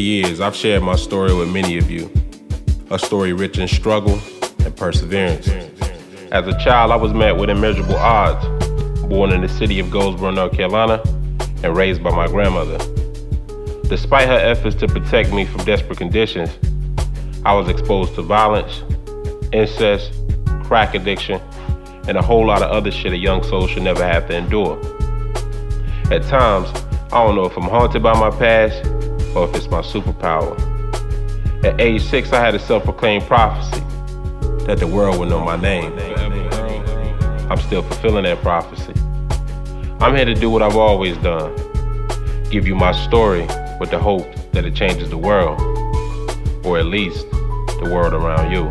the years, I've shared my story with many of you. A story rich in struggle and perseverance. As a child, I was met with immeasurable odds. Born in the city of Goldsboro, North Carolina, and raised by my grandmother. Despite her efforts to protect me from desperate conditions, I was exposed to violence, incest, crack addiction, and a whole lot of other shit a young soul should never have to endure. At times, I don't know if I'm haunted by my past or if it's my superpower. At age six, I had a self proclaimed prophecy that the world would know my name. I'm still fulfilling that prophecy. I'm here to do what I've always done give you my story with the hope that it changes the world, or at least the world around you.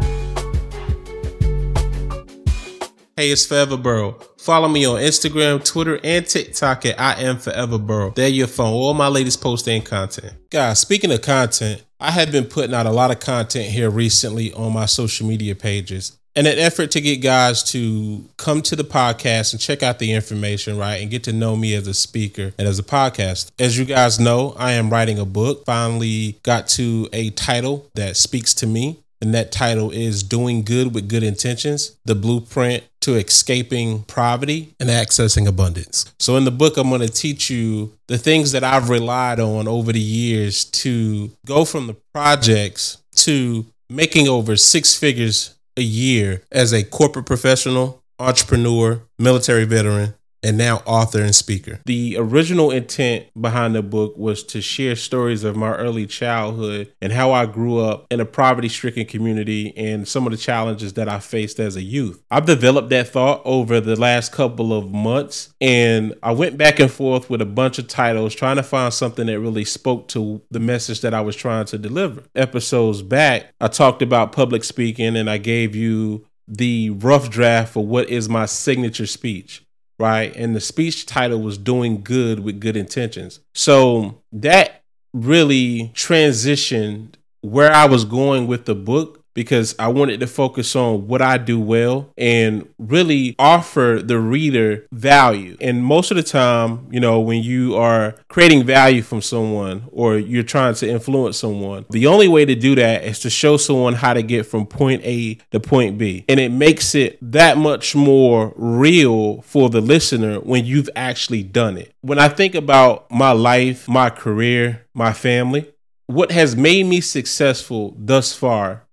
Hey, it's Forever Burrow. Follow me on Instagram, Twitter, and TikTok at I am Forever Burrow. There you'll find all my latest posts and content. Guys, speaking of content, I have been putting out a lot of content here recently on my social media pages in an effort to get guys to come to the podcast and check out the information, right, and get to know me as a speaker and as a podcast. As you guys know, I am writing a book. Finally got to a title that speaks to me. And that title is Doing Good with Good Intentions The Blueprint to Escaping Poverty and Accessing Abundance. So, in the book, I'm going to teach you the things that I've relied on over the years to go from the projects to making over six figures a year as a corporate professional, entrepreneur, military veteran, and now author and speaker. The original intent behind the book was to share stories of my early childhood and how I grew up in a poverty stricken community and some of the challenges that I faced as a youth. I've developed that thought over the last couple of months and I went back and forth with a bunch of titles trying to find something that really spoke to the message that I was trying to deliver. Episodes back, I talked about public speaking and I gave you the rough draft for what is my signature speech right? And the speech title was Doing Good with Good Intentions. So that really transitioned where I was going with the book because I wanted to focus on what I do well and really offer the reader value. And most of the time, you know, when you are creating value from someone or you're trying to influence someone, the only way to do that is to show someone how to get from point A to point B. And it makes it that much more real for the listener when you've actually done it. When I think about my life, my career, my family, what has made me successful thus far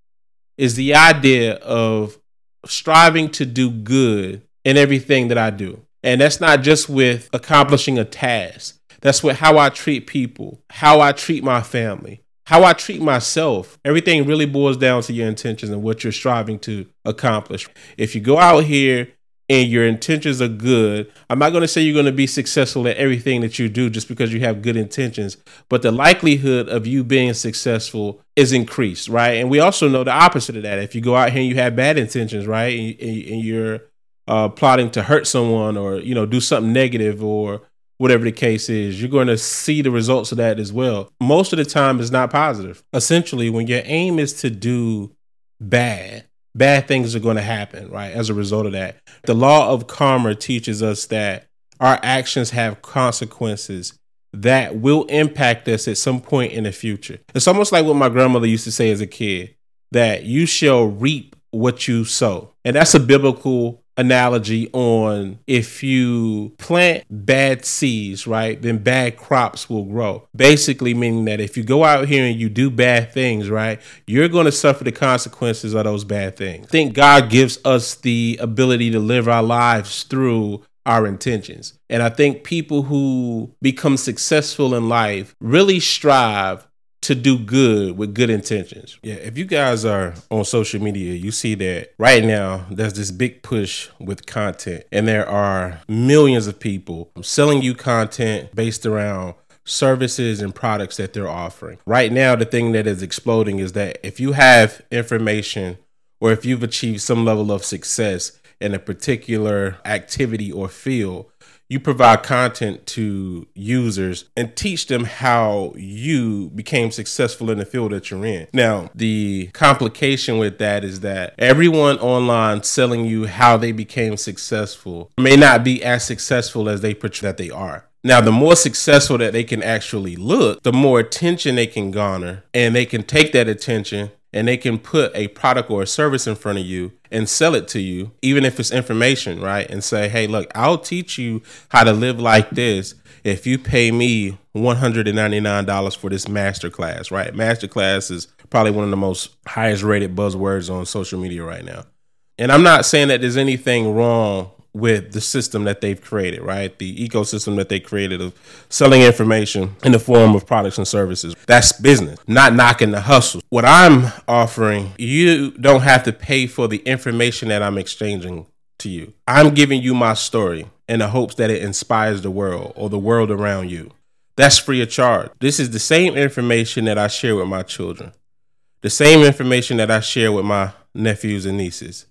is the idea of striving to do good in everything that I do. And that's not just with accomplishing a task. That's with how I treat people, how I treat my family, how I treat myself. Everything really boils down to your intentions and what you're striving to accomplish. If you go out here and your intentions are good, I'm not going to say you're going to be successful at everything that you do just because you have good intentions, but the likelihood of you being successful is increased, right? And we also know the opposite of that. If you go out here and you have bad intentions, right, and, and you're uh, plotting to hurt someone or you know do something negative or whatever the case is, you're going to see the results of that as well. Most of the time, it's not positive. Essentially, when your aim is to do bad bad things are going to happen, right? As a result of that. The law of karma teaches us that our actions have consequences that will impact us at some point in the future. It's almost like what my grandmother used to say as a kid that you shall reap what you sow. And that's a biblical analogy on if you plant bad seeds, right, then bad crops will grow. Basically, meaning that if you go out here and you do bad things, right, you're going to suffer the consequences of those bad things. I think God gives us the ability to live our lives through our intentions. And I think people who become successful in life really strive to do good with good intentions. Yeah, if you guys are on social media, you see that right now there's this big push with content, and there are millions of people selling you content based around services and products that they're offering. Right now, the thing that is exploding is that if you have information or if you've achieved some level of success in a particular activity or field, you provide content to users and teach them how you became successful in the field that you're in. Now, the complication with that is that everyone online selling you how they became successful may not be as successful as they portray that they are. Now, the more successful that they can actually look, the more attention they can garner, and they can take that attention and they can put a product or a service in front of you and sell it to you, even if it's information, right? And say, hey, look, I'll teach you how to live like this if you pay me $199 for this masterclass, right? Masterclass is probably one of the most highest rated buzzwords on social media right now. And I'm not saying that there's anything wrong with the system that they've created, right? The ecosystem that they created of selling information in the form of products and services. That's business, not knocking the hustle. What I'm offering, you don't have to pay for the information that I'm exchanging to you. I'm giving you my story in the hopes that it inspires the world or the world around you. That's free of charge. This is the same information that I share with my children, the same information that I share with my nephews and nieces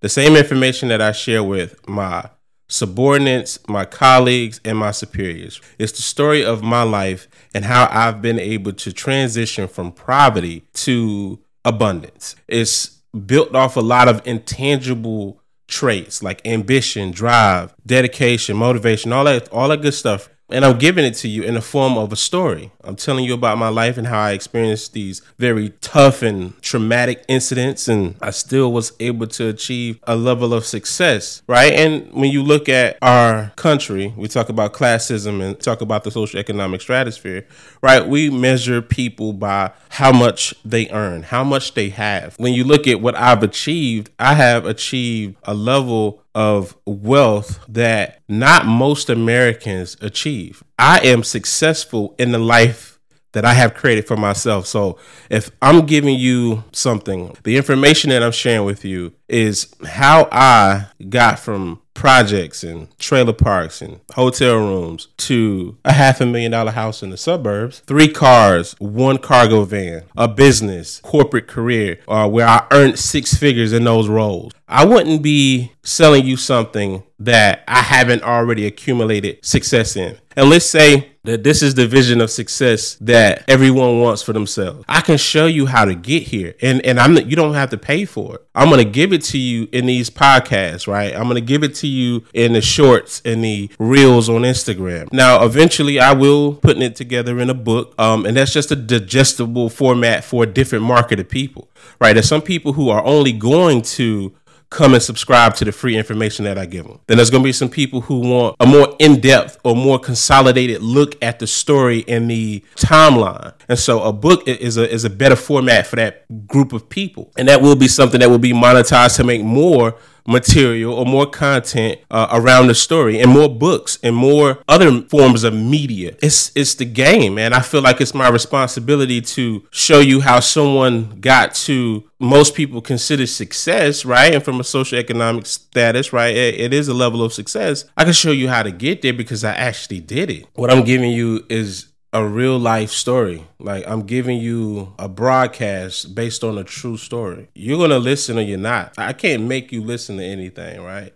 the same information that I share with my subordinates, my colleagues, and my superiors. It's the story of my life and how I've been able to transition from poverty to abundance. It's built off a lot of intangible traits like ambition, drive, dedication, motivation, all that all that good stuff and I'm giving it to you in the form of a story. I'm telling you about my life and how I experienced these very tough and traumatic incidents, and I still was able to achieve a level of success, right? And when you look at our country, we talk about classism and talk about the social economic stratosphere, right? We measure people by how much they earn, how much they have. When you look at what I've achieved, I have achieved a level of wealth that not most Americans achieve. I am successful in the life that I have created for myself. So if I'm giving you something, the information that I'm sharing with you is how I got from projects and trailer parks and hotel rooms to a half a million dollar house in the suburbs, three cars, one cargo van, a business, corporate career, uh, where I earned six figures in those roles. I wouldn't be selling you something that I haven't already accumulated success in. And let's say that this is the vision of success that everyone wants for themselves. I can show you how to get here. And and I'm you don't have to pay for it. I'm to give it to you in these podcasts, right? I'm to give it to you in the shorts and the reels on Instagram. Now, eventually I will putting it together in a book. Um and that's just a digestible format for different market of people. Right? There's some people who are only going to come and subscribe to the free information that I give them. Then there's going to be some people who want a more in-depth or more consolidated look at the story and the timeline. And so a book is a is a better format for that group of people. And that will be something that will be monetized to make more material or more content uh, around the story and more books and more other forms of media. It's it's the game, man. I feel like it's my responsibility to show you how someone got to most people consider success, right? And from a socioeconomic status, right? It, it is a level of success. I can show you how to get there because I actually did it. What I'm giving you is a real life story. Like I'm giving you a broadcast based on a true story. You're gonna listen or you're not. I can't make you listen to anything, right?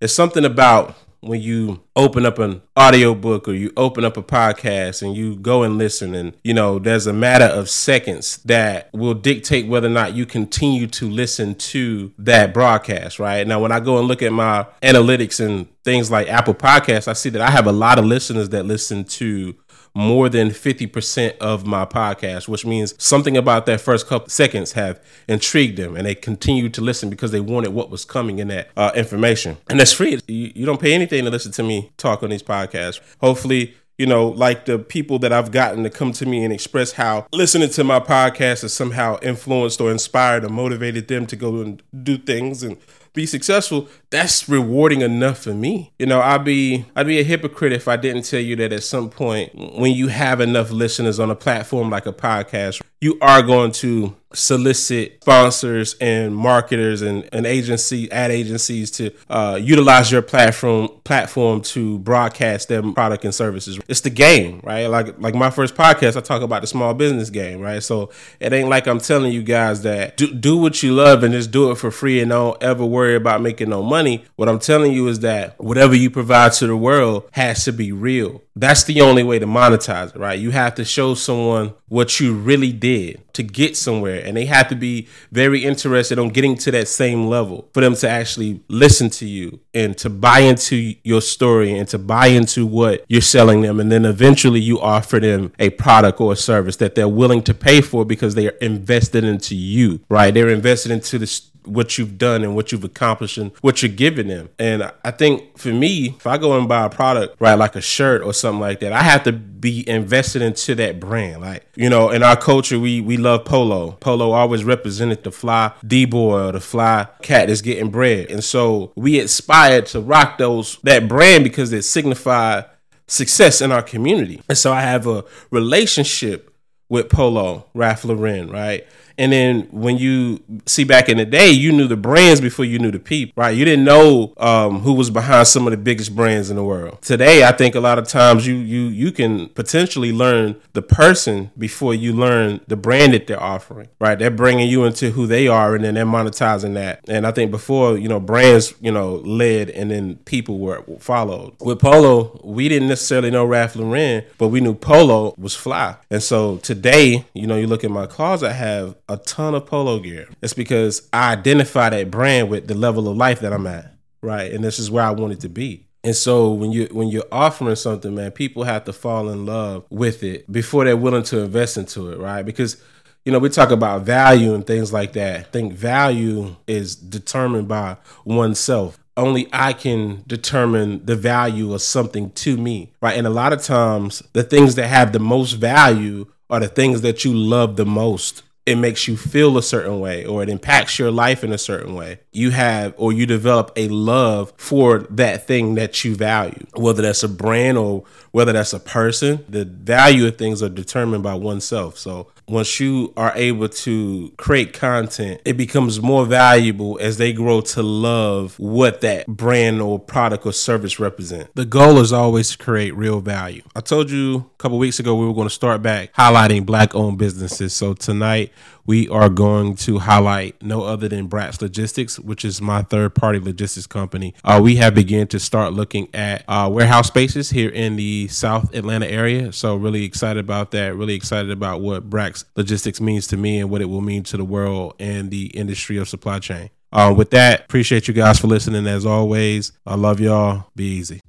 It's something about when you open up an audiobook or you open up a podcast and you go and listen and you know there's a matter of seconds that will dictate whether or not you continue to listen to that broadcast right now when i go and look at my analytics and things like apple podcasts i see that i have a lot of listeners that listen to more than 50% of my podcast, which means something about that first couple seconds have intrigued them and they continue to listen because they wanted what was coming in that uh, information. And that's free. You, you don't pay anything to listen to me talk on these podcasts. Hopefully, you know, like the people that I've gotten to come to me and express how listening to my podcast has somehow influenced or inspired or motivated them to go and do things and be successful, that's rewarding enough for me. You know, I'd be I'd be a hypocrite if I didn't tell you that at some point when you have enough listeners on a platform like a podcast, you are going to solicit sponsors and marketers and, and agency ad agencies to uh, utilize your platform platform to broadcast their product and services. It's the game, right? Like like my first podcast, I talk about the small business game, right? So it ain't like I'm telling you guys that do, do what you love and just do it for free and don't ever worry about making no money. What I'm telling you is that whatever you provide to the world has to be real. That's the only way to monetize it, right? You have to show someone what you really did to get somewhere. And they have to be very interested on getting to that same level for them to actually listen to you and to buy into your story and to buy into what you're selling them. And then eventually you offer them a product or a service that they're willing to pay for because they are invested into you, right? They're invested into the what you've done and what you've accomplished and what you're giving them. And I think for me, if I go and buy a product, right, like a shirt or something like that, I have to be invested into that brand. Like, you know, in our culture, we we love polo. Polo always represented the fly D-boy or the fly cat that's getting bread. And so we aspire to rock those that brand because it signified success in our community. And so I have a relationship with Polo, Ralph Lauren, right? And then when you see back in the day, you knew the brands before you knew the people, right? You didn't know um, who was behind some of the biggest brands in the world. Today, I think a lot of times you you you can potentially learn the person before you learn the brand that they're offering, right? They're bringing you into who they are, and then they're monetizing that. And I think before, you know, brands, you know, led, and then people were followed. With Polo, we didn't necessarily know Ralph Lauren, but we knew Polo was fly. And so today, you know, you look at my closet, I have a ton of polo gear. It's because I identify that brand with the level of life that I'm at, right? And this is where I want it to be. And so when you when you're offering something, man, people have to fall in love with it before they're willing to invest into it, right? Because you know, we talk about value and things like that. I think value is determined by oneself. Only I can determine the value of something to me, right? And a lot of times, the things that have the most value are the things that you love the most it makes you feel a certain way or it impacts your life in a certain way. You have or you develop a love for that thing that you value, whether that's a brand or whether that's a person. The value of things are determined by oneself. So once you are able to create content, it becomes more valuable as they grow to love what that brand or product or service represents. The goal is always to create real value. I told you a couple weeks ago we were going to start back highlighting black owned businesses. So tonight we are going to highlight no other than Brax Logistics, which is my third party logistics company. Uh, we have begun to start looking at uh, warehouse spaces here in the South Atlanta area. So really excited about that. Really excited about what Brax Logistics means to me and what it will mean to the world and the industry of supply chain. Uh, with that, appreciate you guys for listening. As always, I love y'all. Be easy.